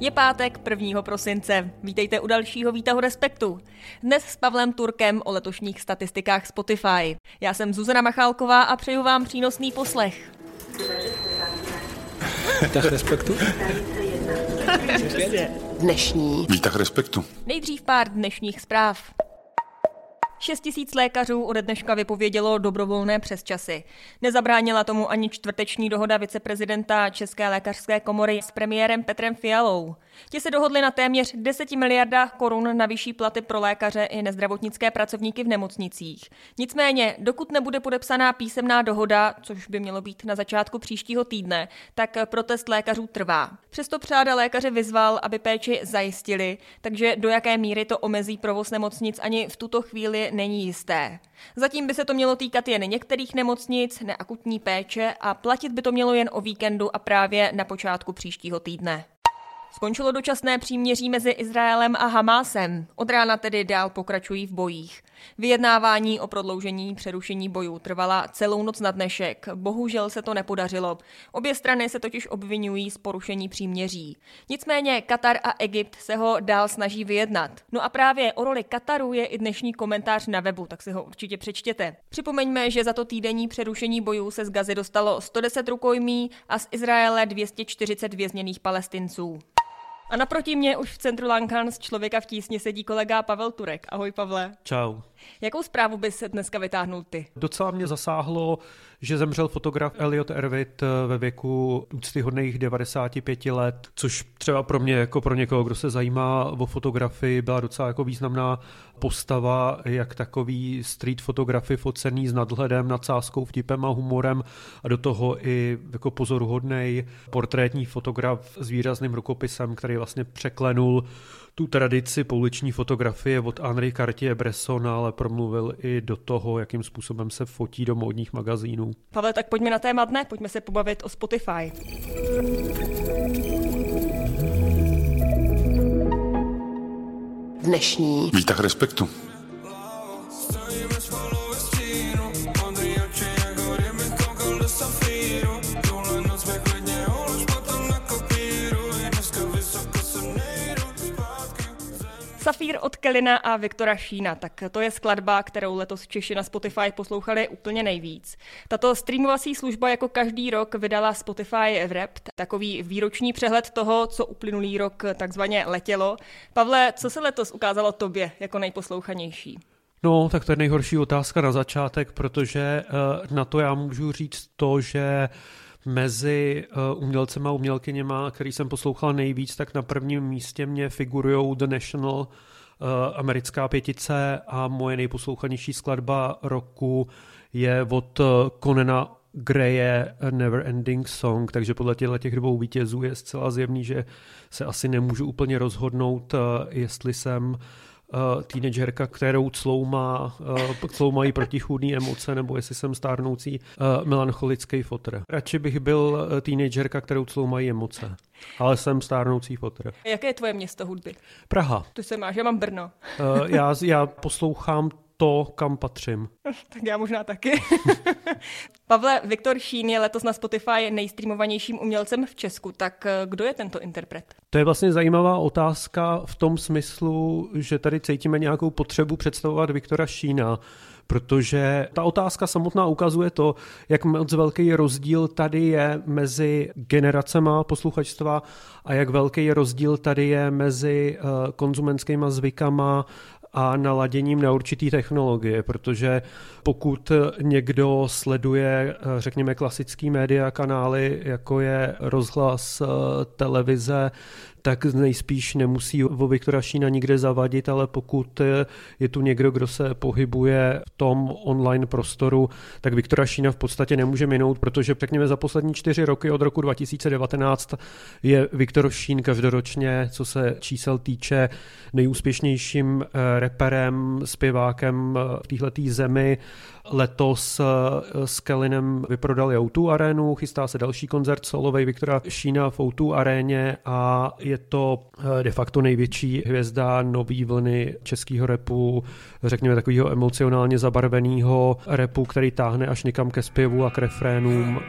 Je pátek 1. prosince. Vítejte u dalšího výtahu Respektu. Dnes s Pavlem Turkem o letošních statistikách Spotify. Já jsem Zuzana Machálková a přeju vám přínosný poslech. Výtah Respektu? Dnešní. Výtah Respektu. Nejdřív pár dnešních zpráv. 6 tisíc lékařů ode dneška vypovědělo dobrovolné přesčasy. Nezabránila tomu ani čtvrteční dohoda viceprezidenta České lékařské komory s premiérem Petrem Fialou. Ti se dohodli na téměř 10 miliardách korun na vyšší platy pro lékaře i nezdravotnické pracovníky v nemocnicích. Nicméně, dokud nebude podepsaná písemná dohoda, což by mělo být na začátku příštího týdne, tak protest lékařů trvá. Přesto přáda lékaře vyzval, aby péči zajistili, takže do jaké míry to omezí provoz nemocnic ani v tuto chvíli není jisté. Zatím by se to mělo týkat jen některých nemocnic, neakutní péče a platit by to mělo jen o víkendu a právě na počátku příštího týdne. Skončilo dočasné příměří mezi Izraelem a Hamásem. Od rána tedy dál pokračují v bojích. Vyjednávání o prodloužení přerušení bojů trvala celou noc na dnešek. Bohužel se to nepodařilo. Obě strany se totiž obvinují z porušení příměří. Nicméně Katar a Egypt se ho dál snaží vyjednat. No a právě o roli Kataru je i dnešní komentář na webu, tak si ho určitě přečtěte. Připomeňme, že za to týdenní přerušení bojů se z Gazy dostalo 110 rukojmí a z Izraele 240 vězněných palestinců. A naproti mě už v centru Lankan z člověka v tísni sedí kolega Pavel Turek. Ahoj Pavle. Čau. Jakou zprávu bys se dneska vytáhnul ty? Docela mě zasáhlo, že zemřel fotograf Elliot Erwitt ve věku úctyhodných 95 let, což třeba pro mě, jako pro někoho, kdo se zajímá o fotografii, byla docela jako významná postava, jak takový street fotografy focený s nadhledem, nadsázkou, vtipem a humorem a do toho i jako pozoruhodný portrétní fotograf s výrazným rukopisem, který vlastně překlenul tu tradici pouliční fotografie od Henri Cartier-Bresson, ale promluvil i do toho, jakým způsobem se fotí do módních magazínů. Pavel, tak pojďme na téma dne, pojďme se pobavit o Spotify. Dnešní. Výtah Respektu. Safír od Kelina a Viktora Šína, tak to je skladba, kterou letos Češi na Spotify poslouchali úplně nejvíc. Tato streamovací služba jako každý rok vydala Spotify Wrapped, takový výroční přehled toho, co uplynulý rok takzvaně letělo. Pavle, co se letos ukázalo tobě jako nejposlouchanější? No, tak to je nejhorší otázka na začátek, protože uh, na to já můžu říct to, že mezi uh, umělcema a umělkyněma, který jsem poslouchal nejvíc, tak na prvním místě mě figurují The National, uh, americká pětice a moje nejposlouchanější skladba roku je od uh, Conena Greje Never Ending Song, takže podle těch dvou vítězů je zcela zjevný, že se asi nemůžu úplně rozhodnout, jestli jsem uh, teenagerka, kterou cloumá, uh, cloumají protichůdné emoce, nebo jestli jsem stárnoucí uh, melancholický fotr. Radši bych byl teenagerka, kterou cloumají emoce. Ale jsem stárnoucí fotr. Jaké je tvoje město hudby? Praha. Tu se máš, já mám Brno. uh, já, já poslouchám to, kam patřím. tak já možná taky. Pavle, Viktor Šín je letos na Spotify nejstreamovanějším umělcem v Česku, tak eh, kdo je tento interpret? To je vlastně zajímavá otázka v tom smyslu, že tady cítíme nějakou potřebu představovat Viktora Šína, protože ta otázka samotná ukazuje to, jak moc velký rozdíl tady je mezi generacema posluchačstva a jak velký rozdíl tady je mezi eh, konzumentskými zvykama a naladěním na určitý technologie, protože pokud někdo sleduje, řekněme, klasický média kanály, jako je rozhlas, televize, tak nejspíš nemusí o Viktora Šína nikde zavadit, ale pokud je tu někdo, kdo se pohybuje v tom online prostoru, tak Viktora Šína v podstatě nemůže minout, protože řekněme za poslední čtyři roky od roku 2019 je Viktor Šín každoročně, co se čísel týče, nejúspěšnějším eh, reperem, zpěvákem eh, v této zemi. Letos eh, s Kellinem vyprodali O2 arénu, chystá se další koncert solovej Viktora Šína v O2 aréně a je to eh, de facto největší hvězda nový vlny českého repu, řekněme takového emocionálně zabarveného repu, který táhne až někam ke zpěvu a k refrénům.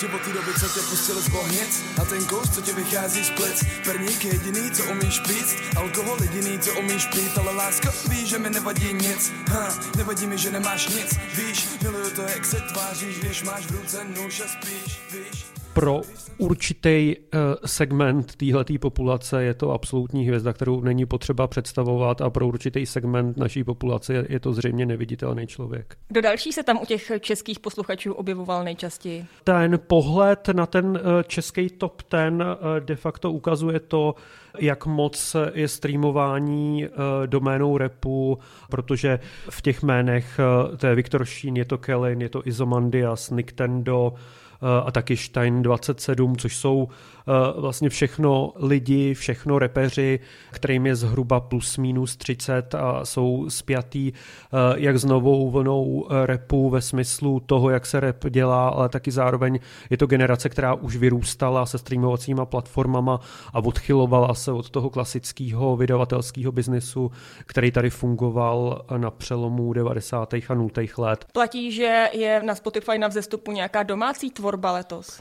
Ti od té doby, co tě pustil z bohnic. A ten kous, co ti vychází z plic. Perník jediný, co umíš pít. Alkohol jediný, co umíš pít. Ale láska, víš, že mi nevadí nic. Ha, Nevadí mi, že nemáš nic. Víš, miluju to, jak se tváříš. Když máš v ruce nůž a spíš, víš pro určitý uh, segment téhleté populace je to absolutní hvězda, kterou není potřeba představovat a pro určitý segment naší populace je to zřejmě neviditelný člověk. Kdo další se tam u těch českých posluchačů objevoval nejčastěji? Ten pohled na ten uh, český top ten uh, de facto ukazuje to, jak moc je streamování doménou repu, protože v těch jménech to je Viktor Šín, je to Kellen, je to Izomandias, Nintendo, a taky Stein 27, což jsou Eh, vlastně všechno lidi, všechno repeři, kterým je zhruba plus minus 30 a jsou spjatý eh, jak s novou vlnou eh, repu ve smyslu toho, jak se rap dělá, ale taky zároveň je to generace, která už vyrůstala se streamovacíma platformama a odchylovala se od toho klasického vydavatelského biznesu, který tady fungoval na přelomu 90. a 0. let. Platí, že je na Spotify na vzestupu nějaká domácí tvorba letos?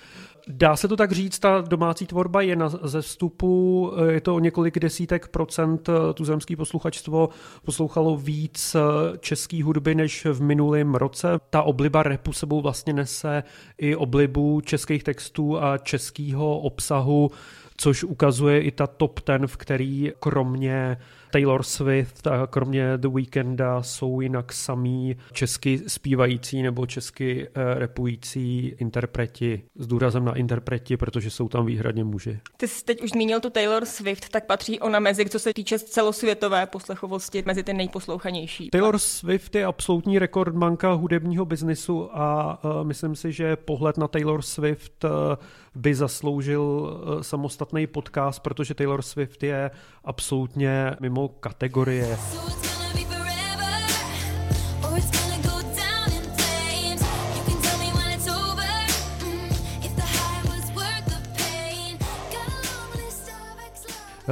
Dá se to tak říct, ta domácí tvorba je na zestupu, je to o několik desítek procent eh, tuzemský posluchačstvo poslouchalo víc eh, český hudby než v minulém roce. Ta obliba repu sebou vlastně nese i oblibu českých textů a českého obsahu, což ukazuje i ta top ten, v který kromě Taylor Swift a kromě The Weekenda jsou jinak samý česky zpívající nebo česky uh, repující interpreti s důrazem na interpreti, protože jsou tam výhradně muži. Ty jsi teď už zmínil tu Taylor Swift, tak patří ona mezi, co se týče celosvětové poslechovosti, mezi ty nejposlouchanější. Taylor Swift je absolutní rekordmanka hudebního biznisu a uh, myslím si, že pohled na Taylor Swift uh, by zasloužil uh, samostatný podcast, protože Taylor Swift je absolutně mimo kategorie.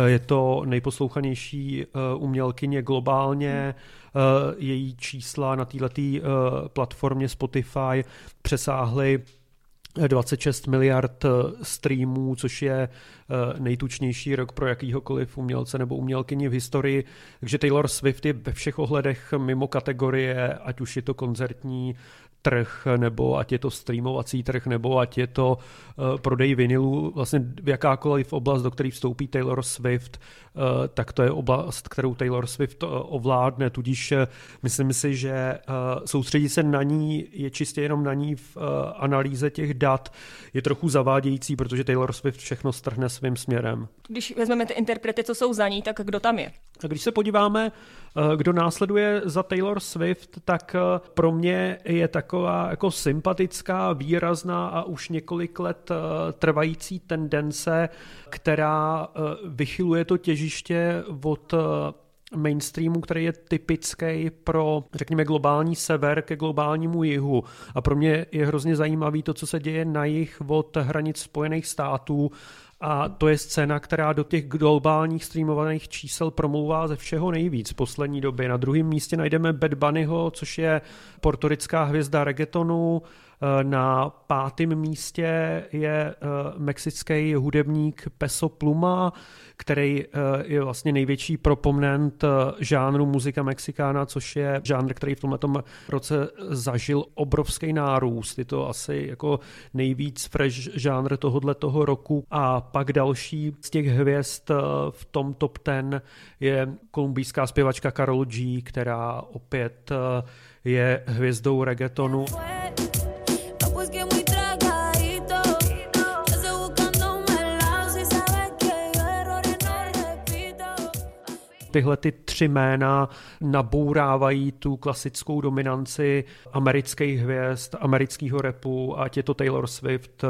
Je to nejposlouchanější eh, umělkyně globálně. Eh, její čísla na této eh, platformě Spotify přesáhly 26 miliard eh, streamů, což je eh, nejtučnější rok pro jakýhokoliv umělce nebo umělkyni v historii. Takže Taylor Swift je ve všech ohledech mimo kategorie, ať už je to koncertní trh, nebo ať je to streamovací trh, nebo ať je to uh, prodej vinilů, vlastně jakákoliv oblast, do které vstoupí Taylor Swift, uh, tak to je oblast, kterou Taylor Swift uh, ovládne, tudíž myslím si, že soustředit se na ní je čistě jenom na ní v analýze těch dat je trochu zavádějící, protože Taylor Swift všechno strhne svým směrem. Když vezmeme ty interprety, co jsou za ní, tak kdo tam je? A když se podíváme, kdo následuje za Taylor Swift, tak pro mě je taková jako sympatická, výrazná a už několik let trvající tendence, která vychyluje to těžiště od mainstreamu, který je typický pro, řekněme, globální sever ke globálnímu jihu. A pro mě je hrozně zajímavý to, co se děje na jih od hranic Spojených států a to je scéna, která do těch globálních streamovaných čísel promlouvá ze všeho nejvíc v poslední době. Na druhém místě najdeme Bad Bunnyho, což je portorická hvězda reggaetonu, na pátém místě je eh, mexický hudebník Peso Pluma, který eh, je vlastně největší proponent žánru muzika mexikána, což je žánr, který v tomto roce zažil obrovský nárůst. Je to asi jako nejvíc fresh žánr tohohle toho roku. A pak další z těch hvězd v tom top ten je kolumbijská zpěvačka Karol G, která opět je hvězdou reggaetonu. Tyhle ty tři jména nabourávají tu klasickou dominanci amerických hvězd, amerického repu, ať je to Taylor Swift,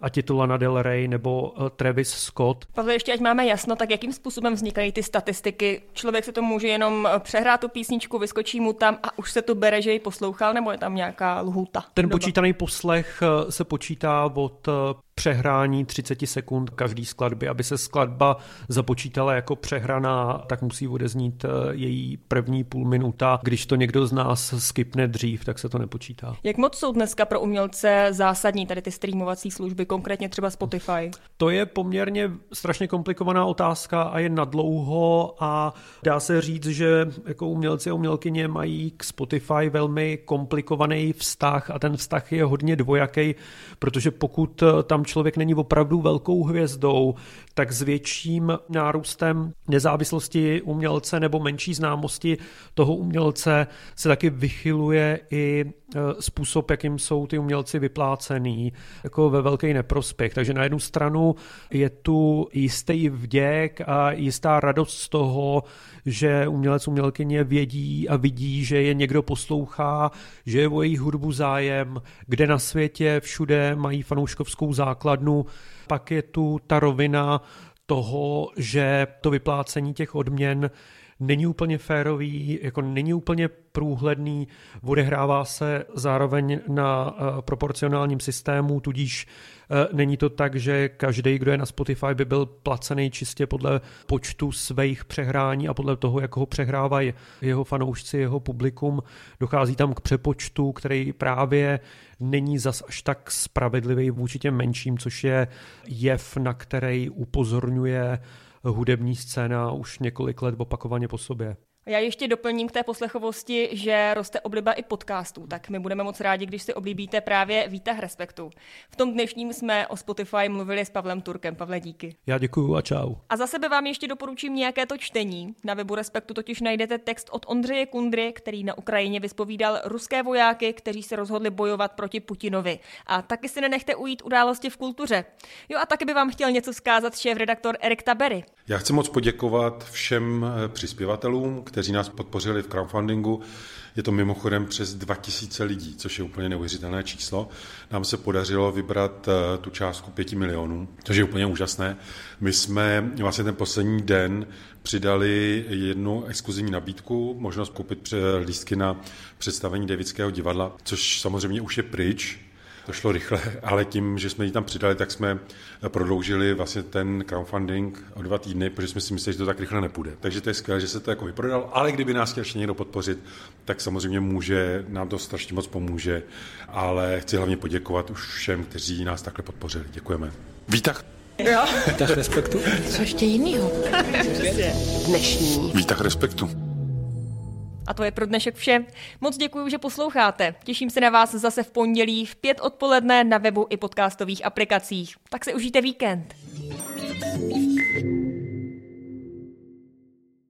ať je to Lana Del Rey nebo eh, Travis Scott. Pavel, ještě ať máme jasno, tak jakým způsobem vznikají ty statistiky? Člověk se to může jenom eh, přehrát tu písničku, vyskočí mu tam a už se tu bere, že ji poslouchal, nebo je tam nějaká lhůta? Ten doba? počítaný poslech eh, se počítá od přehrání 30 sekund každý skladby. Aby se skladba započítala jako přehraná, tak musí odeznít eh, její první půl minuta. Když to někdo z nás skipne dřív, tak se to nepočítá. Jak moc jsou dneska pro umělce zásadní tady ty streamovací služby, konkrétně třeba Spotify? To je poměrně strašně komplikovaná otázka a je nadlouho a dá se říct, že jako umělci a umělkyně mají k Spotify velmi komplikovaný vztah a ten vztah je hodně dvojaký, protože pokud tam člověk není opravdu velkou hvězdou, tak s větším nárůstem nezávislosti umělce nebo menší známosti toho umělce se taky vychyluje i způsob, jakým jsou ty umělci vyplácený, jako ve velký neprospěch. Takže na jednu stranu je tu jistý vděk a jistá radost z toho, že umělec, umělkyně vědí a vidí, že je někdo poslouchá, že je o jejich hudbu zájem, kde na světě všude mají fanouškovskou základnu, pak je tu ta rovina toho, že to vyplácení těch odměn není úplně férový, jako není úplně průhledný, odehrává se zároveň na eh, proporcionálním systému, tudíž eh, není to tak, že každý, kdo je na Spotify, by byl placený čistě podle počtu svých přehrání a podle toho, jak ho přehrávají jeho fanoušci, jeho publikum. Dochází tam k přepočtu, který právě není zas až tak spravedlivý vůči těm menším, což je jev, na který upozorňuje hudební scéna už několik let opakovaně po sobě. Já ještě doplním k té poslechovosti, že roste obliba i podcastů, tak my budeme moc rádi, když si oblíbíte právě Výtah Respektu. V tom dnešním jsme o Spotify mluvili s Pavlem Turkem. Pavle, díky. Já děkuju a čau. A za sebe vám ještě doporučím nějaké to čtení. Na webu Respektu totiž najdete text od Ondřeje Kundry, který na Ukrajině vyspovídal ruské vojáky, kteří se rozhodli bojovat proti Putinovi. A taky si nenechte ujít události v kultuře. Jo a taky by vám chtěl něco zkázat šéf-redaktor Erik Tabery. Já chci moc poděkovat všem eh, přispěvatelům, kteří nás podpořili v crowdfundingu. Je to mimochodem přes 2000 lidí, což je úplně neuvěřitelné číslo. Nám se podařilo vybrat eh, tu částku 5 milionů, což je úplně úžasné. My jsme vlastně ten poslední den přidali jednu exkluzivní nabídku, možnost koupit lístky na představení Davidského divadla, což samozřejmě už je pryč, to šlo rychle, ale tím, že jsme ji tam přidali, tak jsme prodloužili vlastně ten crowdfunding o dva týdny, protože jsme si mysleli, že to tak rychle nepůjde. Takže to je skvělé, že se to jako vyprodal, ale kdyby nás chtěl ještě někdo podpořit, tak samozřejmě může, nám to strašně moc pomůže, ale chci hlavně poděkovat už všem, kteří nás takhle podpořili. Děkujeme. Vítah. Jo. Vítah respektu. Co ještě jinýho? Dnešní. Vítah respektu. A to je pro dnešek vše. Moc děkuji, že posloucháte. Těším se na vás zase v pondělí v pět odpoledne na webu i podcastových aplikacích. Tak se užijte víkend. thank you